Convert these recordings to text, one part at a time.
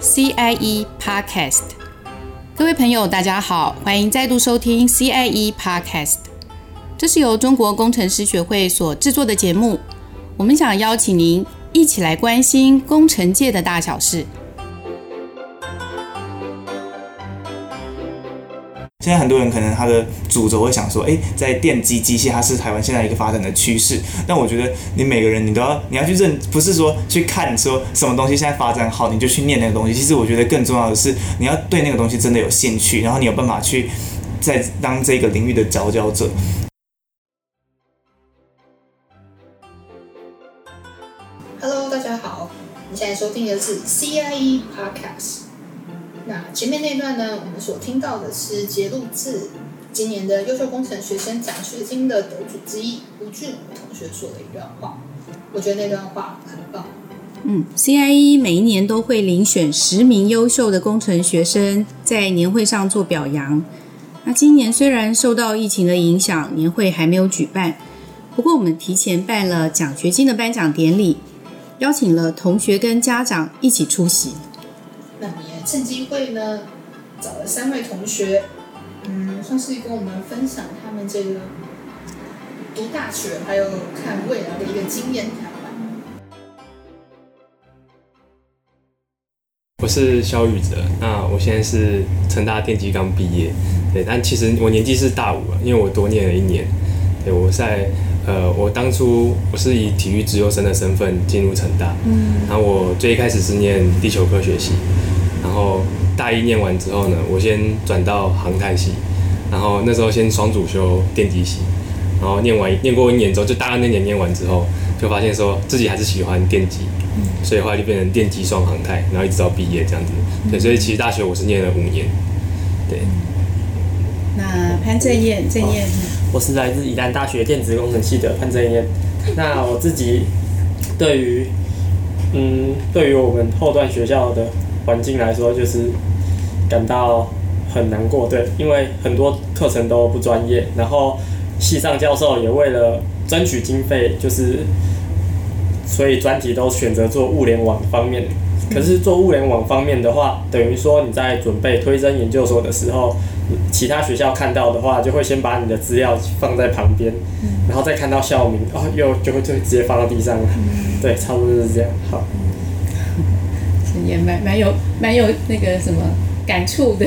CIE Podcast。各位朋友，大家好，欢迎再度收听 CIE Podcast。这是由中国工程师学会所制作的节目，我们想邀请您一起来关心工程界的大小事。现在很多人可能他的主轴会想说，哎，在电机机械，它是台湾现在一个发展的趋势。但我觉得你每个人你都要你要去认，不是说去看说什么东西现在发展好，你就去念那个东西。其实我觉得更重要的是，你要对那个东西真的有兴趣，然后你有办法去在当这个领域的佼佼者。Hello，大家好，你现在收听的是 CIE Podcast。那前面那段呢，我们所听到的是节录自今年的优秀工程学生奖学金的得主之一吴俊伟同学说的一段话。我觉得那段话很棒。嗯，CIE 每一年都会遴选十名优秀的工程学生在年会上做表扬。那今年虽然受到疫情的影响，年会还没有举办，不过我们提前办了奖学金的颁奖典礼，邀请了同学跟家长一起出席。趁机会呢，找了三位同学，嗯，算是跟我们分享他们这个读大学还有看未来的一个经验谈吧。我是萧宇哲，那我现在是成大电机刚毕业，对，但其实我年纪是大五了，因为我多念了一年。对，我在呃，我当初我是以体育资优生的身份进入成大，嗯，然后我最一开始是念地球科学系。然后大一念完之后呢，我先转到航太系，然后那时候先双主修电机系，然后念完念过一年之后，就大二那年念完之后，就发现说自己还是喜欢电机，所以后来就变成电机双航太，然后一直到毕业这样子。对，所以其实大学我是念了五年。对。那潘正燕，正燕，我是来自宜兰大学电子工程系的潘正燕。那我自己对于，嗯，对于我们后段学校的。环境来说，就是感到很难过，对，因为很多课程都不专业，然后系上教授也为了争取经费，就是所以专题都选择做物联网方面。可是做物联网方面的话，等于说你在准备推甄研究所的时候，其他学校看到的话，就会先把你的资料放在旁边，然后再看到校名，哦，又就会就会直接放到地上了。对，差不多就是这样。好。也蛮蛮有蛮有那个什么感触的。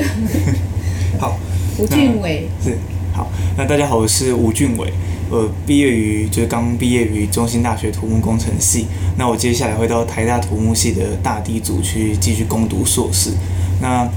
好，吴俊伟是好。那大家好，我是吴俊伟，我毕业于就是刚毕业于中兴大学土木工程系。那我接下来会到台大土木系的大地组去继续攻读硕士。那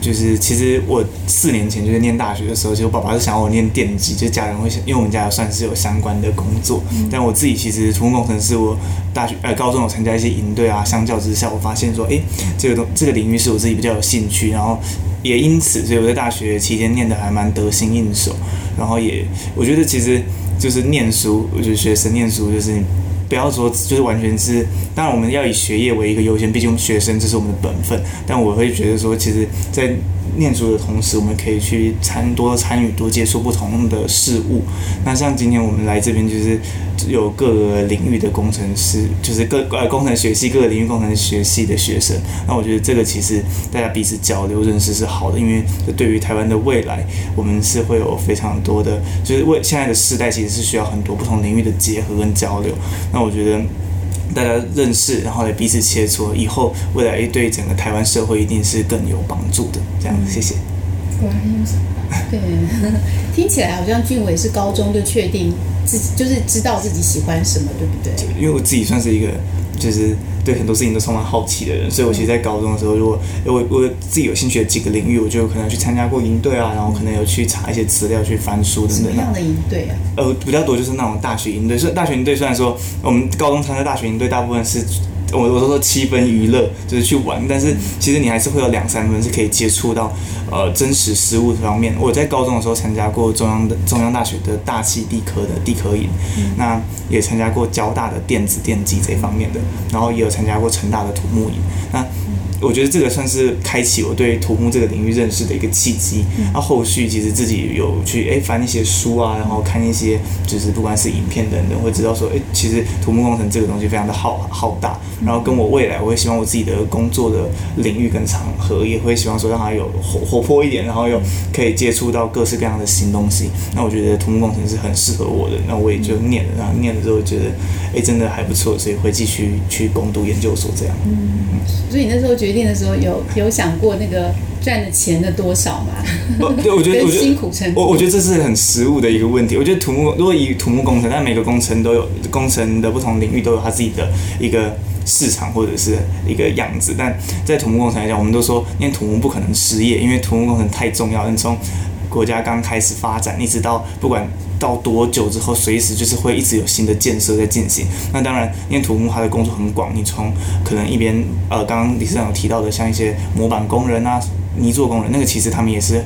就是其实我四年前就是念大学的时候，就我爸爸是想要我念电机，就家人会想，因为我们家也算是有相关的工作。嗯、但我自己其实土木工程师，我大学呃高中有参加一些营队啊，相较之下，我发现说，哎，这个东这个领域是我自己比较有兴趣，然后也因此，所以我在大学期间念的还蛮得心应手。然后也我觉得其实就是念书，我觉得学生念书就是。不要说就是完全是，当然我们要以学业为一个优先，毕竟学生这是我们的本分。但我会觉得说，其实，在念书的同时，我们可以去参多参与、多接触不同的事物。那像今天我们来这边，就是有各个领域的工程师，就是各呃工程学系各个领域工程学系的学生。那我觉得这个其实大家彼此交流认识是好的，因为对于台湾的未来，我们是会有非常多的，就是为现在的时代其实是需要很多不同领域的结合跟交流。那我觉得大家认识，然后来彼此切磋，以后未来对整个台湾社会一定是更有帮助的。这样，谢谢。果然有想法。对，听起来好像俊伟是高中就确定自己，就是知道自己喜欢什么，对不对？因为我自己算是一个，就是。对很多事情都充满好奇的人，所以我其实，在高中的时候，如果我我自己有兴趣的几个领域，我就可能去参加过营队啊，然后可能有去查一些资料，去翻书等等。什么样的营队啊？呃，比较多就是那种大学营队。所以大学营队虽然说我们高中参加大学营队，大部分是。我我都说七分娱乐就是去玩，但是其实你还是会有两三分是可以接触到呃真实实物方面。我在高中的时候参加过中央的中央大学的大气地科的地科营，嗯、那也参加过交大的电子电机这方面的，然后也有参加过成大的土木营。那我觉得这个算是开启我对土木这个领域认识的一个契机。那、嗯、后续其实自己有去诶、欸、翻一些书啊，然后看一些就是不管是影片等等，会知道说诶、欸，其实土木工程这个东西非常的浩浩大。然后跟我未来，我会希望我自己的工作的领域跟场合，也会希望说让它有活活泼一点，然后又可以接触到各式各样的新东西。那我觉得土木工程是很适合我的，那我也就念了，然后念了之后觉得哎，真的还不错，所以会继续去攻读研究所这样。嗯，所以你那时候决定的时候有有想过那个赚的钱的多少吗？对，我觉得 我觉得辛苦程度，我我觉得这是很实务的一个问题。我觉得土木如果以土木工程，但每个工程都有工程的不同领域都有它自己的一个。市场或者是一个样子，但在土木工程来讲，我们都说因为土木不可能失业，因为土木工程太重要。你从国家刚开始发展，一直到不管到多久之后，随时就是会一直有新的建设在进行。那当然，念土木它的工作很广，你从可能一边呃，刚刚理事长有提到的，像一些模板工人啊。泥作工人，那个其实他们也是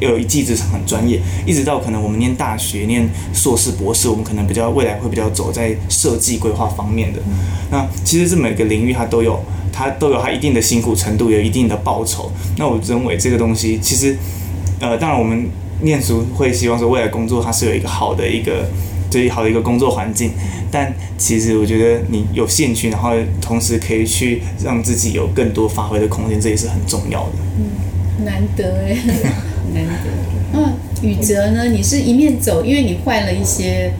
有有一技之长，很专业。一直到可能我们念大学、念硕士、博士，我们可能比较未来会比较走在设计规划方面的。那其实是每个领域它都有，它都有它一定的辛苦程度，有一定的报酬。那我认为这个东西，其实呃，当然我们念书会希望说未来工作它是有一个好的一个最好的一个工作环境，但其实我觉得你有兴趣，然后同时可以去让自己有更多发挥的空间，这也是很重要的。嗯，难得哎，难得。嗯，宇哲呢？你是一面走，因为你换了一些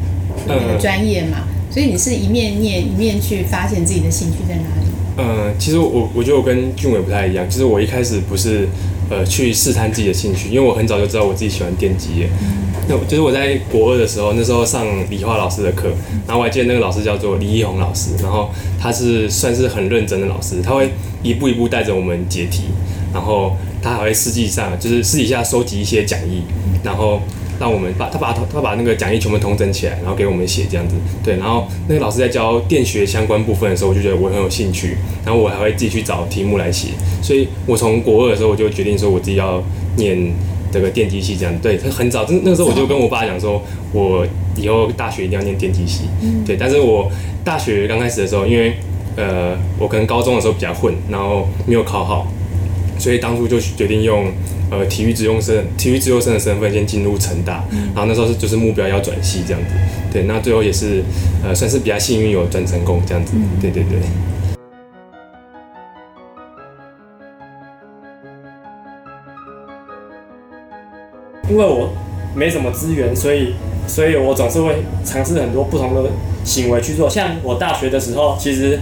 那个专业嘛，所以你是一面念一面去发现自己的兴趣在哪里？嗯，其实我我觉得我跟俊伟不太一样，其实我一开始不是呃去试探自己的兴趣，因为我很早就知道我自己喜欢电机。那就是我在国二的时候，那时候上理化老师的课，然后我还记得那个老师叫做李一红老师，然后他是算是很认真的老师，他会一步一步带着我们解题，然后他还会实际上就是私底下收集一些讲义，然后。让我们把他把他他把那个讲义全部统整起来，然后给我们写这样子。对，然后那个老师在教电学相关部分的时候，我就觉得我很有兴趣，然后我还会自己去找题目来写。所以我从国二的时候我就决定说我自己要念这个电机系这样。对，他很早，那个时候我就跟我爸讲说，我以后大学一定要念电机系。对，但是我大学刚开始的时候，因为呃我可能高中的时候比较混，然后没有考好，所以当初就决定用。呃，体育资优生，体育资优生的身份先进入成大，然后那时候是就是目标要转系这样子，对，那最后也是呃算是比较幸运有转成功这样子，对对对。因为我没什么资源，所以所以我总是会尝试很多不同的行为去做。像我大学的时候，其实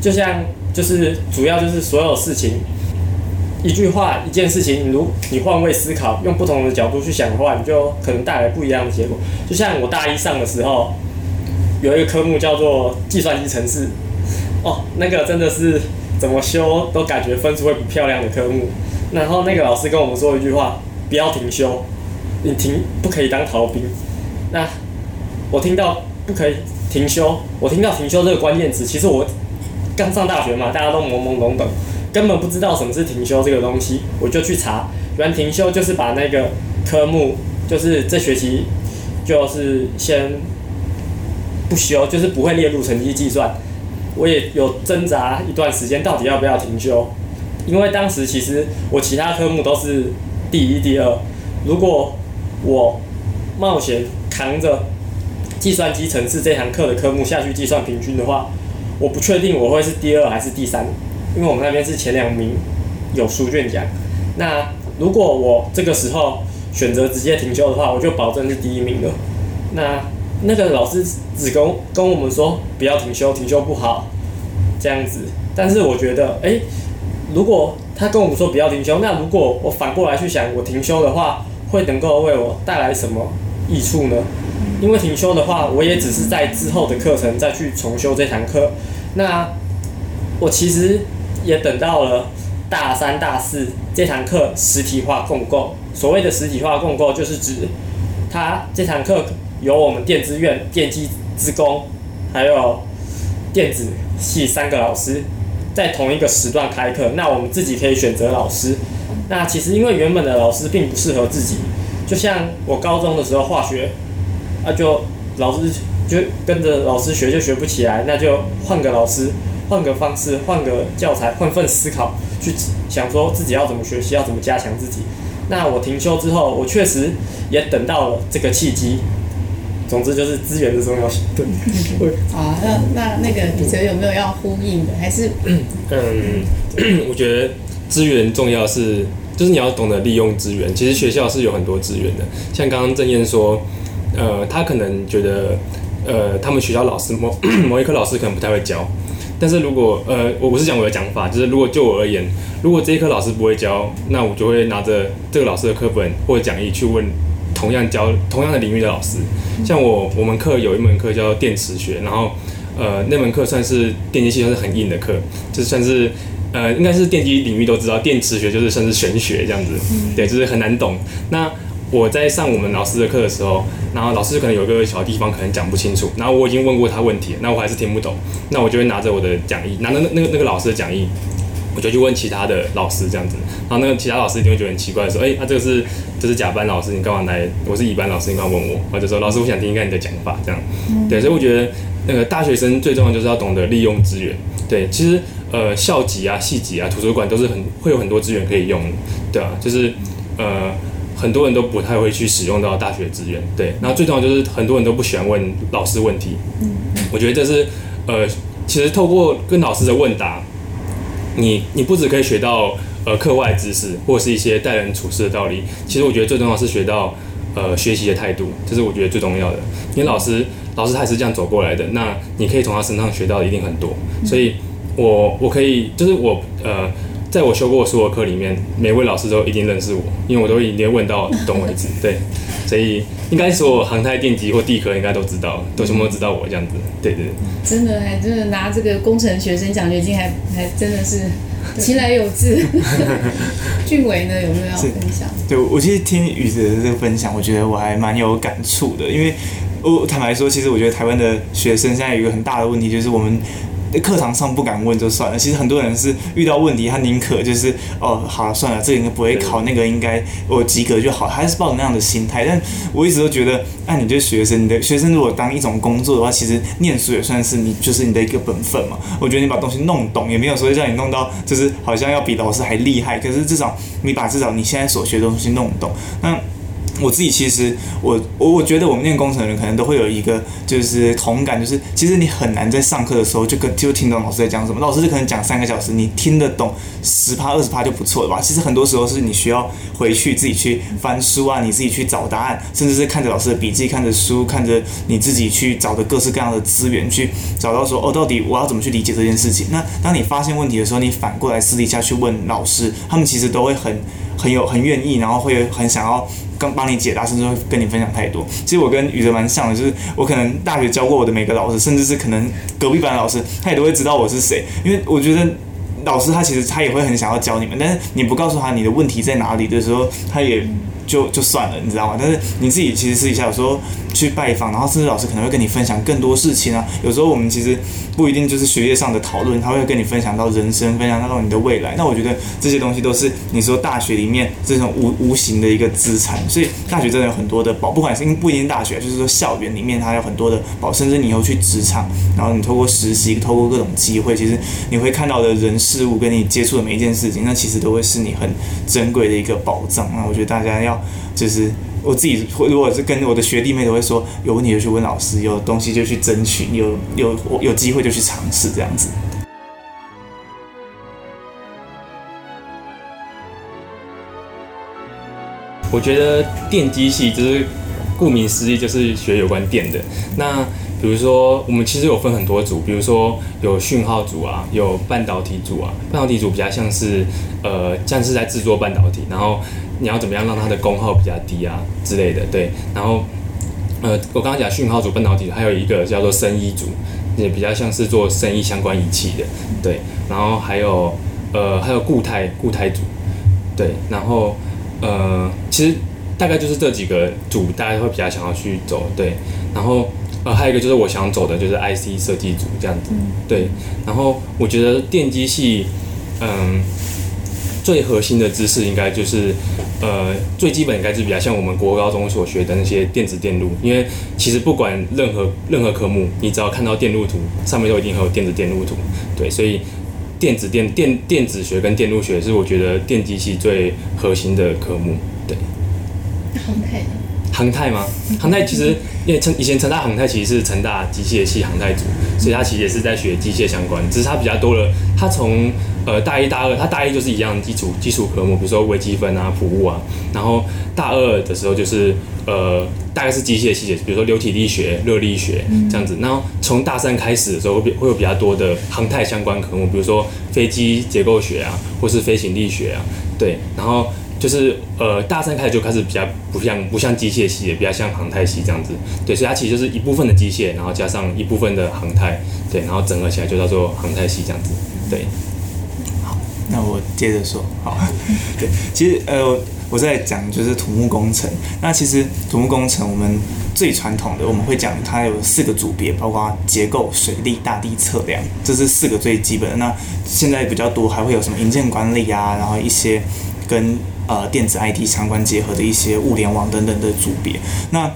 就像就是主要就是所有事情。一句话，一件事情，如你换位思考，用不同的角度去想的话，你就可能带来不一样的结果。就像我大一上的时候，有一个科目叫做计算机程式，哦，那个真的是怎么修都感觉分数会不漂亮的科目。然后那个老师跟我们说一句话：不要停修，你停不可以当逃兵。那我听到不可以停修，我听到停修这个关键词，其实我刚上大学嘛，大家都懵懵懂懂。根本不知道什么是停修这个东西，我就去查，原来停修就是把那个科目，就是这学期就是先不修，就是不会列入成绩计算。我也有挣扎一段时间，到底要不要停修，因为当时其实我其他科目都是第一、第二，如果我冒险扛着计算机程式这堂课的科目下去计算平均的话，我不确定我会是第二还是第三。因为我们那边是前两名有书卷奖，那如果我这个时候选择直接停休的话，我就保证是第一名了。那那个老师只跟跟我们说不要停休，停休不好这样子。但是我觉得，哎，如果他跟我们说不要停休，那如果我反过来去想，我停休的话会能够为我带来什么益处呢？因为停休的话，我也只是在之后的课程再去重修这堂课。那我其实。也等到了大三、大四这堂课实体化共构。所谓的实体化共构，就是指它这堂课由我们电资院电机资工还有电子系三个老师在同一个时段开课。那我们自己可以选择老师。那其实因为原本的老师并不适合自己，就像我高中的时候化学，啊就老师就跟着老师学就学不起来，那就换个老师。换个方式，换个教材，换份思考，去想说自己要怎么学习，要怎么加强自己。那我停休之后，我确实也等到了这个契机。总之就是资源的重要性。对，对。啊，那那那个彼得有没有要呼应的？还是嗯，我觉得资源重要是，就是你要懂得利用资源。其实学校是有很多资源的，像刚刚郑燕说，呃，他可能觉得，呃，他们学校老师某 某一科老师可能不太会教，但是如果呃，我不是讲我的讲法，就是如果就我而言，如果这一科老师不会教，那我就会拿着这个老师的课本或者讲义去问。同样教同样的领域的老师，像我我们课有一门课叫电磁学，然后呃那门课算是电机系算是很硬的课，就算是呃应该是电机领域都知道，电磁学就是算是玄学这样子，对，就是很难懂。那我在上我们老师的课的时候，然后老师可能有个小地方可能讲不清楚，然后我已经问过他问题，那我还是听不懂，那我就会拿着我的讲义，拿着那那个那个老师的讲义。我就去问其他的老师这样子，然后那个其他老师一定会觉得很奇怪，说：“哎、欸，他、啊、这个是这是甲班老师，你干嘛来？我是乙班老师，你干嘛问我？”或者说：“老师，我想听一下你的讲法。”这样，对，所以我觉得那个大学生最重要就是要懂得利用资源。对，其实呃校级啊、系级啊、图书馆都是很会有很多资源可以用，对啊，就是呃很多人都不太会去使用到大学资源。对，然后最重要就是很多人都不喜欢问老师问题。嗯，我觉得这是呃其实透过跟老师的问答。你你不只可以学到呃课外知识，或者是一些待人处事的道理，其实我觉得最重要是学到呃学习的态度，这是我觉得最重要的。因为老师老师他也是这样走过来的，那你可以从他身上学到的一定很多。所以我我可以就是我呃在我修过所有课里面，每位老师都一定认识我，因为我都已经问到懂为止。对，所以应该所有航太电机或地科应该都知道，都全部都知道我这样子。对对对。真的还真的拿这个工程学生奖学金还还真的是 其来有志。俊伟呢有没有要分享？对，我其实听宇哲的这个分享，我觉得我还蛮有感触的，因为我坦白说，其实我觉得台湾的学生现在有一个很大的问题，就是我们。课堂上不敢问就算了，其实很多人是遇到问题，他宁可就是哦，好了算了，这个应该不会考，那个应该我及格就好，还是抱着那样的心态。但我一直都觉得，那你就学生，你的学生如果当一种工作的话，其实念书也算是你就是你的一个本分嘛。我觉得你把东西弄懂，也没有说让你弄到就是好像要比老师还厉害，可是至少你把至少你现在所学的东西弄懂，那。我自己其实，我我我觉得我们念工程的人可能都会有一个就是同感，就是其实你很难在上课的时候就跟就听懂老师在讲什么。老师就可能讲三个小时，你听得懂十趴二十趴就不错了吧？其实很多时候是你需要回去自己去翻书啊，你自己去找答案，甚至是看着老师的笔记，看着书，看着你自己去找的各式各样的资源，去找到说哦，到底我要怎么去理解这件事情？那当你发现问题的时候，你反过来私底下去问老师，他们其实都会很很有很愿意，然后会很想要。跟帮你解答，甚至会跟你分享太多。其实我跟宇哲蛮像的，就是我可能大学教过我的每个老师，甚至是可能隔壁班的老师，他也都会知道我是谁。因为我觉得老师他其实他也会很想要教你们，但是你不告诉他你的问题在哪里的时候，他也就就算了，你知道吗？但是你自己其实私底下有时候去拜访，然后甚至老师可能会跟你分享更多事情啊。有时候我们其实。不一定就是学业上的讨论，他会跟你分享到人生，分享到你的未来。那我觉得这些东西都是你说大学里面这种无无形的一个资产。所以大学真的有很多的宝，不管是因不一定大学，就是说校园里面它有很多的宝，甚至你以后去职场，然后你透过实习，透过各种机会，其实你会看到的人事物跟你接触的每一件事情，那其实都会是你很珍贵的一个宝藏。那我觉得大家要就是。我自己，如果是跟我的学弟妹都会说，有问题就去问老师，有东西就去争取，有有有机会就去尝试这样子。我觉得电机系就是顾名思义就是学有关电的。那比如说，我们其实有分很多组，比如说有讯号组啊，有半导体组啊。半导体组比较像是呃，像是在制作半导体，然后。你要怎么样让它的功耗比较低啊之类的，对。然后，呃，我刚刚讲讯号组半导体，还有一个叫做生医组，也比较像是做生医相关仪器的，对。然后还有，呃，还有固态固态组，对。然后，呃，其实大概就是这几个组，大家会比较想要去走，对。然后，呃，还有一个就是我想走的就是 IC 设计组这样子，对。然后我觉得电机系，嗯。最核心的知识应该就是，呃，最基本应该是比较像我们国高中所学的那些电子电路，因为其实不管任何任何科目，你只要看到电路图，上面都一定会有电子电路图，对，所以电子电电电子学跟电路学是我觉得电机系最核心的科目，对。航太呢？航太吗？航太其实因为成以前成大航太其实是成大机械系航太组，所以他其实也是在学机械相关，只是他比较多了。他从呃大一大二，他大一就是一样基础基础科目，比如说微积分啊、普物啊，然后大二的时候就是呃大概是机械系，比如说流体力学、热力学这样子。然后从大三开始的时候会会有比较多的航太相关科目，比如说飞机结构学啊，或是飞行力学啊，对，然后。就是呃，大三开始就开始比较不像不像机械系，也比较像航太系这样子，对，所以它其实就是一部分的机械，然后加上一部分的航太，对，然后整合起来就叫做航太系这样子，对。那我接着说，好，对，其实呃，我在讲就是土木工程，那其实土木工程我们最传统的我们会讲它有四个组别，包括结构、水利、大地测量，这是四个最基本的。那现在比较多还会有什么营建管理啊，然后一些跟呃，电子 IT 相关结合的一些物联网等等的组别。那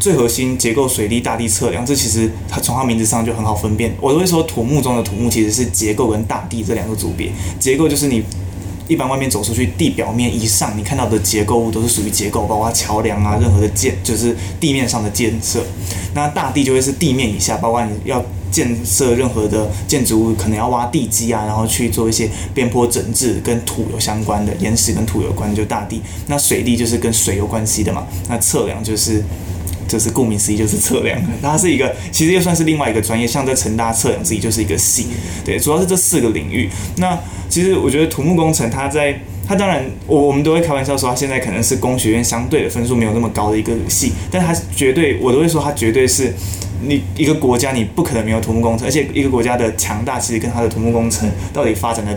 最核心结构、水利、大地测量，这其实它从它名字上就很好分辨。我都会说土木中的土木其实是结构跟大地这两个组别。结构就是你一般外面走出去地表面以上，你看到的结构物都是属于结构，包括桥梁啊，任何的建就是地面上的建设。那大地就会是地面以下，包括你要。建设任何的建筑物，可能要挖地基啊，然后去做一些边坡整治，跟土有相关的岩石跟土有关，就大地。那水利就是跟水有关系的嘛。那测量就是，就是顾名思义就是测量。它是一个，其实又算是另外一个专业，像在成大测量自己就是一个系。对，主要是这四个领域。那其实我觉得土木工程，它在它当然，我我们都会开玩笑说，它现在可能是工学院相对的分数没有那么高的一个系，但它绝对，我都会说它绝对是。你一个国家，你不可能没有土木工程，而且一个国家的强大，其实跟它的土木工程到底发展的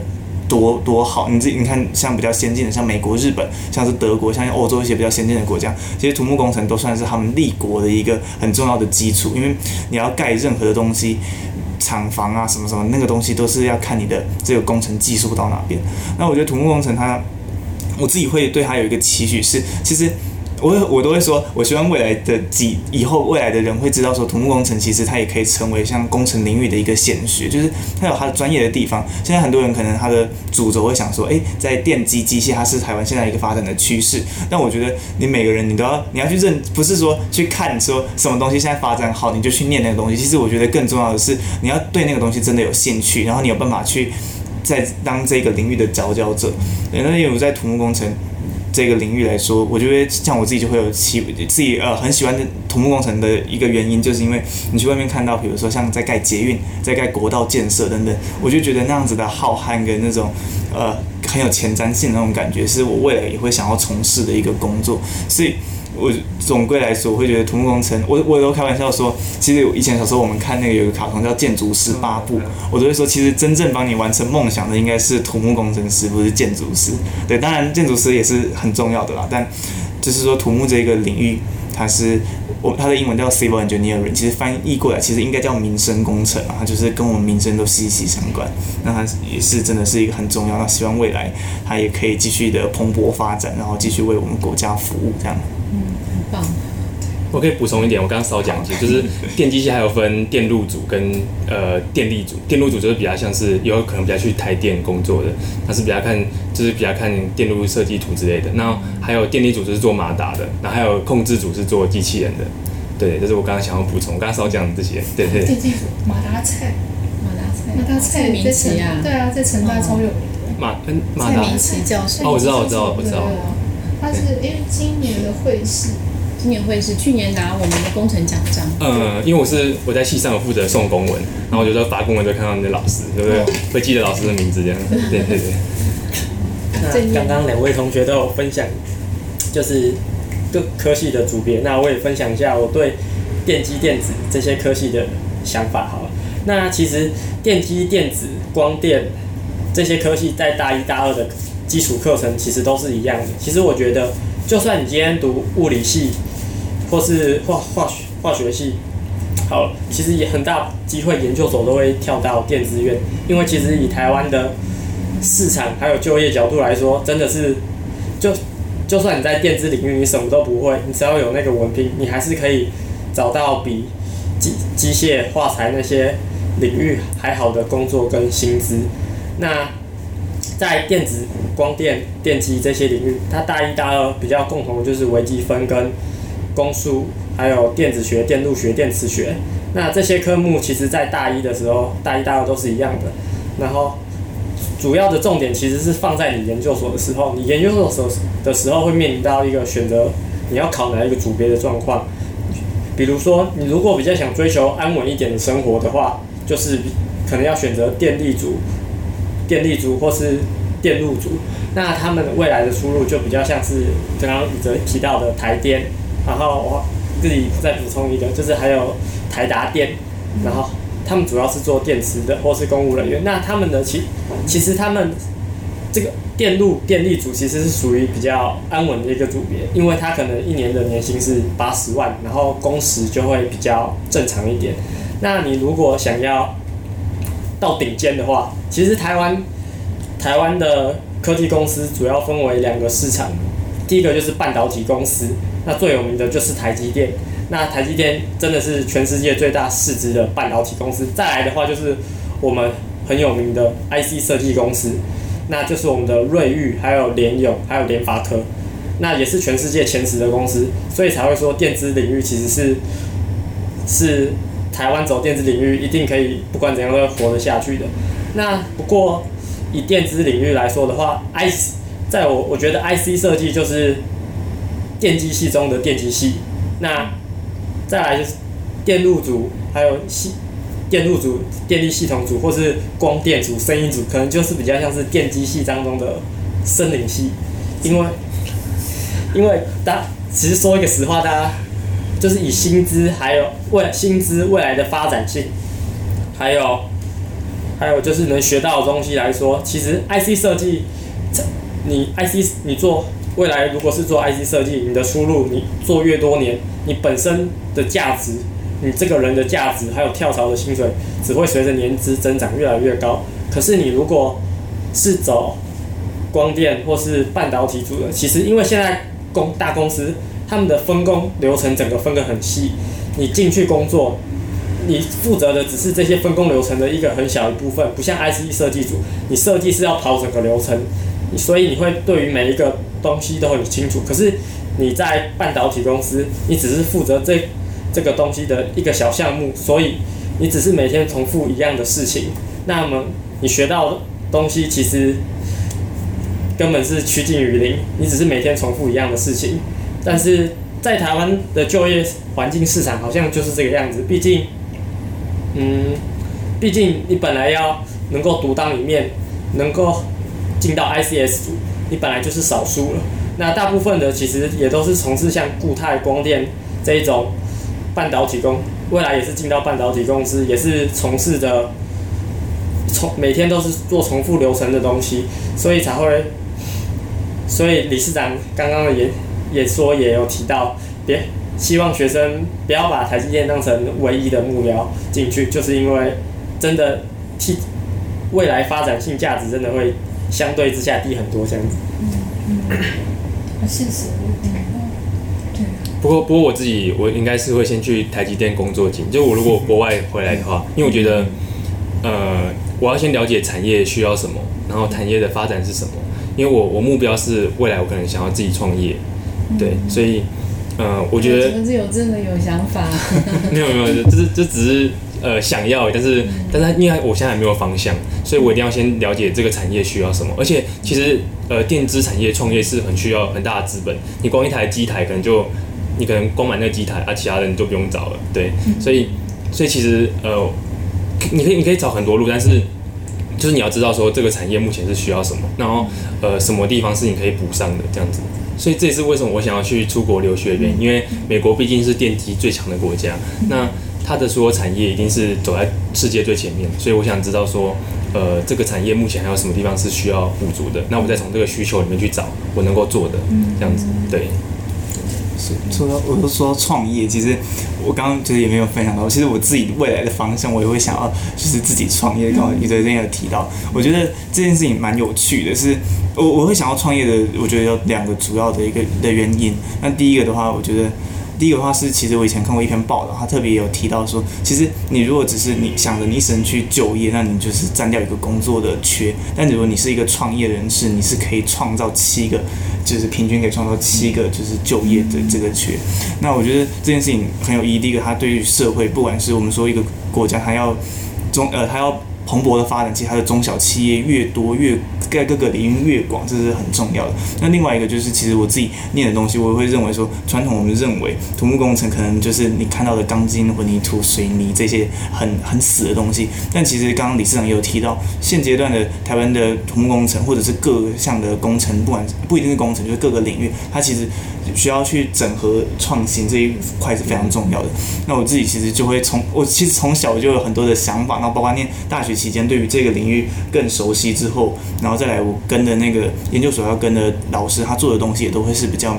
多多好。你自己你看，像比较先进的，像美国、日本，像是德国，像欧洲一些比较先进的国家，其实土木工程都算是他们立国的一个很重要的基础。因为你要盖任何的东西，厂房啊什么什么，那个东西都是要看你的这个工程技术到哪边。那我觉得土木工程它，我自己会对它有一个期许是，其实。我我都会说，我希望未来的几以后未来的人会知道说，土木工程其实它也可以成为像工程领域的一个显学，就是它有它的专业的地方。现在很多人可能他的主轴会想说，诶，在电机机械，它是台湾现在一个发展的趋势。但我觉得你每个人你都要你要去认，不是说去看说什么东西现在发展好，你就去念那个东西。其实我觉得更重要的是，你要对那个东西真的有兴趣，然后你有办法去在当这个领域的佼佼者。对，那因为我在土木工程。这个领域来说，我觉得像我自己就会有喜自己呃很喜欢土木工程的一个原因，就是因为你去外面看到，比如说像在盖捷运、在盖国道建设等等，我就觉得那样子的浩瀚跟那种呃很有前瞻性那种感觉，是我未来也会想要从事的一个工作，所以。我总归来说，我会觉得土木工程，我我都开玩笑说，其实以前小时候我们看那个有个卡通叫《建筑师八部》，我都会说，其实真正帮你完成梦想的应该是土木工程师，不是建筑师。对，当然建筑师也是很重要的啦，但就是说土木这个领域，它是我它的英文叫 Civil Engineering，其实翻译过来其实应该叫民生工程啊，它就是跟我们民生都息息相关。那它也是真的是一个很重要，那希望未来它也可以继续的蓬勃发展，然后继续为我们国家服务这样。嗯，很棒。我可以补充一点，我刚刚少讲一些，就是 电机系还有分电路组跟呃电力组。电路组就是比较像是有可能比较去台电工作的，它是比较看就是比较看电路设计图之类的。那还有电力组就是做马达的，那还有控制组是做机器人的。对，这是我刚刚想要补充，我刚刚少讲这些。对对。电机组马达菜，马达菜，马达菜名词啊，对啊，在成大超有名的。马嗯马达菜教授。哦，我知道，我知道，我知道。他是因为今年的会试，今年会是，去年拿我们的工程奖章。嗯，因为我是我在系上有负责送公文，然后我就说发公文就看到你的老师，对不对？哦、会记得老师的名字这样。对对对。那刚刚两位同学都有分享，就是各科系的组别，那我也分享一下我对电机电子这些科系的想法好了。那其实电机电子、光电这些科系在大一、大二的。基础课程其实都是一样的。其实我觉得，就算你今天读物理系，或是化化学化学系，好，其实也很大机会研究所都会跳到电子院，因为其实以台湾的市场还有就业角度来说，真的是就就算你在电子领域你什么都不会，你只要有那个文凭，你还是可以找到比机机械、化材那些领域还好的工作跟薪资。那在电子、光电、电机这些领域，它大一、大二比较共同的就是微积分跟公数，还有电子学、电路学、电磁学。那这些科目其实在大一的时候，大一、大二都是一样的。然后主要的重点其实是放在你研究所的时候，你研究所的时候会面临到一个选择，你要考哪一个组别的状况。比如说，你如果比较想追求安稳一点的生活的话，就是可能要选择电力组、电力组或是电路组。那他们未来的出路就比较像是刚刚宇哲提到的台电，然后我自己再补充一个，就是还有台达电，然后。他们主要是做电池的，或是公务人员。那他们的其其实他们这个电路电力组其实是属于比较安稳的一个组别，因为他可能一年的年薪是八十万，然后工时就会比较正常一点。那你如果想要到顶尖的话，其实台湾台湾的科技公司主要分为两个市场，第一个就是半导体公司，那最有名的就是台积电。那台积电真的是全世界最大市值的半导体公司。再来的话就是我们很有名的 IC 设计公司，那就是我们的瑞昱、还有联咏、还有联发科，那也是全世界前十的公司，所以才会说电子领域其实是是台湾走电子领域一定可以不管怎样都会活得下去的。那不过以电子领域来说的话，IC 在我我觉得 IC 设计就是电机系中的电机系，那。再来就是电路组，还有系电路组、电力系统组，或是光电组、声音组，可能就是比较像是电机系当中的森林系，因为 因为大其实说一个实话，大家就是以薪资还有未薪资未来的发展性，还有还有就是能学到的东西来说，其实 IC 设计，你 IC 你做。未来如果是做 IC 设计，你的出路，你做越多年，你本身的价值，你这个人的价值，还有跳槽的薪水，只会随着年资增长越来越高。可是你如果是走光电或是半导体组的，其实因为现在公大公司他们的分工流程整个分得很细，你进去工作，你负责的只是这些分工流程的一个很小一部分，不像 IC 设计组，你设计是要跑整个流程，所以你会对于每一个。东西都很清楚，可是你在半导体公司，你只是负责这这个东西的一个小项目，所以你只是每天重复一样的事情。那么你学到东西其实根本是趋近于零，你只是每天重复一样的事情。但是在台湾的就业环境市场好像就是这个样子，毕竟，嗯，毕竟你本来要能够独当一面，能够进到 ICS 组。你本来就是少数了，那大部分的其实也都是从事像固态光电这一种半导体工，未来也是进到半导体公司，也是从事的从每天都是做重复流程的东西，所以才会，所以理事长刚刚也也说也有提到，别希望学生不要把台积电当成唯一的目标进去，就是因为真的替未来发展性价值真的会。相对之下低很多，这样子。嗯嗯，现实。对。不过，不过我自己，我应该是会先去台积电工作进。就我如果国外回来的话，因为我觉得，呃，我要先了解产业需要什么，然后产业的发展是什么。因为我我目标是未来我可能想要自己创业，对，所以，呃，我觉得。你们是有真的有想法。没有没有，这是这只是。呃，想要，但是，但是，因为我现在还没有方向，所以我一定要先了解这个产业需要什么。而且，其实，呃，电子产业创业是很需要很大的资本。你光一台机台，可能就，你可能光买那个机台，啊，其他人就不用找了。对，所以，所以其实，呃，你可以，你可以找很多路，但是，就是你要知道说这个产业目前是需要什么，然后，呃，什么地方是你可以补上的这样子。所以这也是为什么我想要去出国留学的原因，因为美国毕竟是电机最强的国家。那它的所有产业一定是走在世界最前面，所以我想知道说，呃，这个产业目前还有什么地方是需要补足的？那我再从这个需求里面去找我能够做的，这样子，对。说到我都说创业，其实我刚刚就是也没有分享到，其实我自己未来的方向，我也会想要就是自己创业。刚刚宇哲这边有提到，我觉得这件事情蛮有趣的是，是我我会想要创业的，我觉得有两个主要的一个的原因。那第一个的话，我觉得。第一个的话是，其实我以前看过一篇报道，他特别有提到说，其实你如果只是你想着你一生去就业，那你就是占掉一个工作的缺。但如果你是一个创业人士，你是可以创造七个，就是平均可以创造七个就是就业的这个缺。那我觉得这件事情很有意义。第一个，它对于社会，不管是我们说一个国家，它要中呃，它要。蓬勃的发展，其实它的中小企业越多，越在各个领域越广，这是很重要的。那另外一个就是，其实我自己念的东西，我也会认为说，传统我们认为土木工程可能就是你看到的钢筋、混凝土、水泥这些很很死的东西。但其实刚刚理事长也有提到，现阶段的台湾的土木工程或者是各项的工程，不管不一定是工程，就是各个领域，它其实需要去整合创新这一块是非常重要的。那我自己其实就会从我其实从小就有很多的想法，然后包括念大学。期间对于这个领域更熟悉之后，然后再来我跟的那个研究所要跟的老师，他做的东西也都会是比较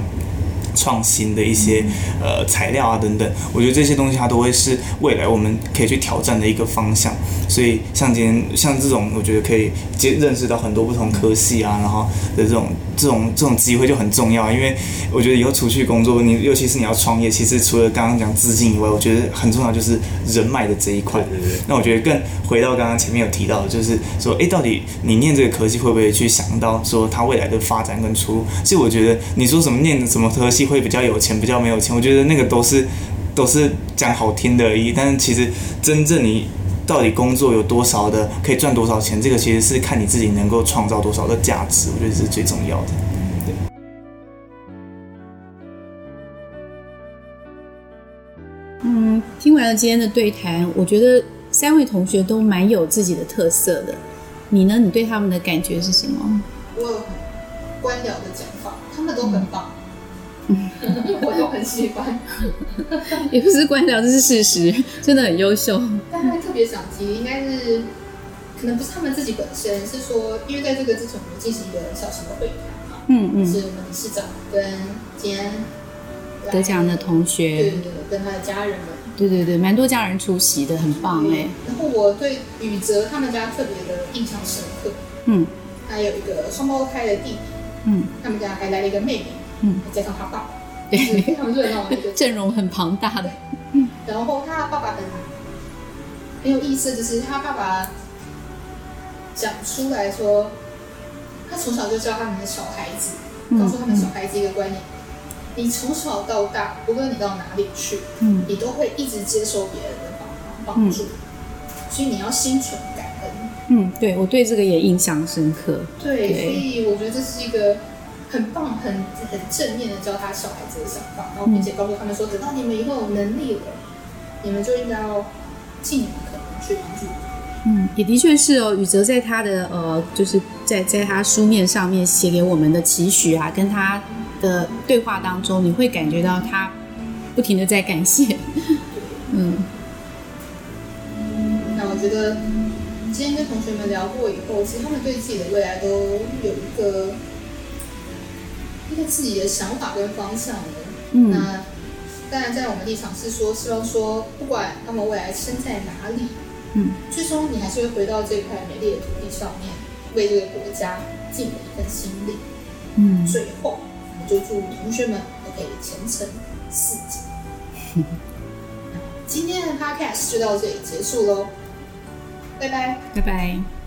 创新的一些呃材料啊等等，我觉得这些东西它都会是未来我们可以去挑战的一个方向。所以像今天像这种，我觉得可以接认识到很多不同科系啊，然后的这种这种这种机会就很重要。因为我觉得以后出去工作，你尤其是你要创业，其实除了刚刚讲资金以外，我觉得很重要就是人脉的这一块。对对对。那我觉得更回到刚刚前面有提到的，就是说，哎，到底你念这个科系会不会去想到说它未来的发展跟出路？其实我觉得你说什么念什么科系会比较有钱，比较没有钱，我觉得那个都是都是讲好听的而已。但是其实真正你。到底工作有多少的可以赚多少钱？这个其实是看你自己能够创造多少的价值，我觉得是最重要的。对。嗯，听完了今天的对谈，我觉得三位同学都蛮有自己的特色的。你呢？你对他们的感觉是什么？我有很官僚的讲法，他们都很棒。嗯 我就很喜欢，也不是官僚，这是事实，真的很优秀。但他特别想提，应该是可能不是他们自己本身，是说因为在这个之前我们进行一个小型的会谈嘛，嗯嗯，是我们理事长跟今天得奖的同学，对对对，跟他的家人们，对对对，蛮多家人出席的，很棒哎。然后我对宇哲他们家特别的印象深刻，嗯，还有一个双胞胎的弟弟，嗯，他们家还来了一个妹妹。嗯，加上他爸爸，对，非常热闹的一个阵容，很庞大的。嗯，然后他爸爸很很有意思，就是他爸爸讲出来说，他从小就教他们的小孩子，告诉他们小孩子一个观念：你从小到大，不论你到哪里去，嗯，你都会一直接受别人的帮忙帮助，所以你要心存感恩。嗯，对，我对这个也印象深刻。对，所以我觉得这是一个。很棒，很很正面的教他小孩子的想法，然后并且告诉他们说，等到你们以后有能力了，你们就应该要尽你们可能去帮助。嗯，也的确是哦。宇哲在他的呃，就是在在他书面上面写给我们的期许啊，跟他的对话当中，你会感觉到他不停的在感谢。嗯。那我觉得今天跟同学们聊过以后，其实他们对自己的未来都有一个。一个自己的想法跟方向的，嗯，那当然在我们立场是说，希望说不管他们未来身在哪里，嗯，最终你还是会回到这块美丽的土地上面，为这个国家尽了一份心力，嗯，最后我就祝同学们都可以前程似锦。嗯，今天的 podcast 就到这里结束喽，拜拜，拜拜。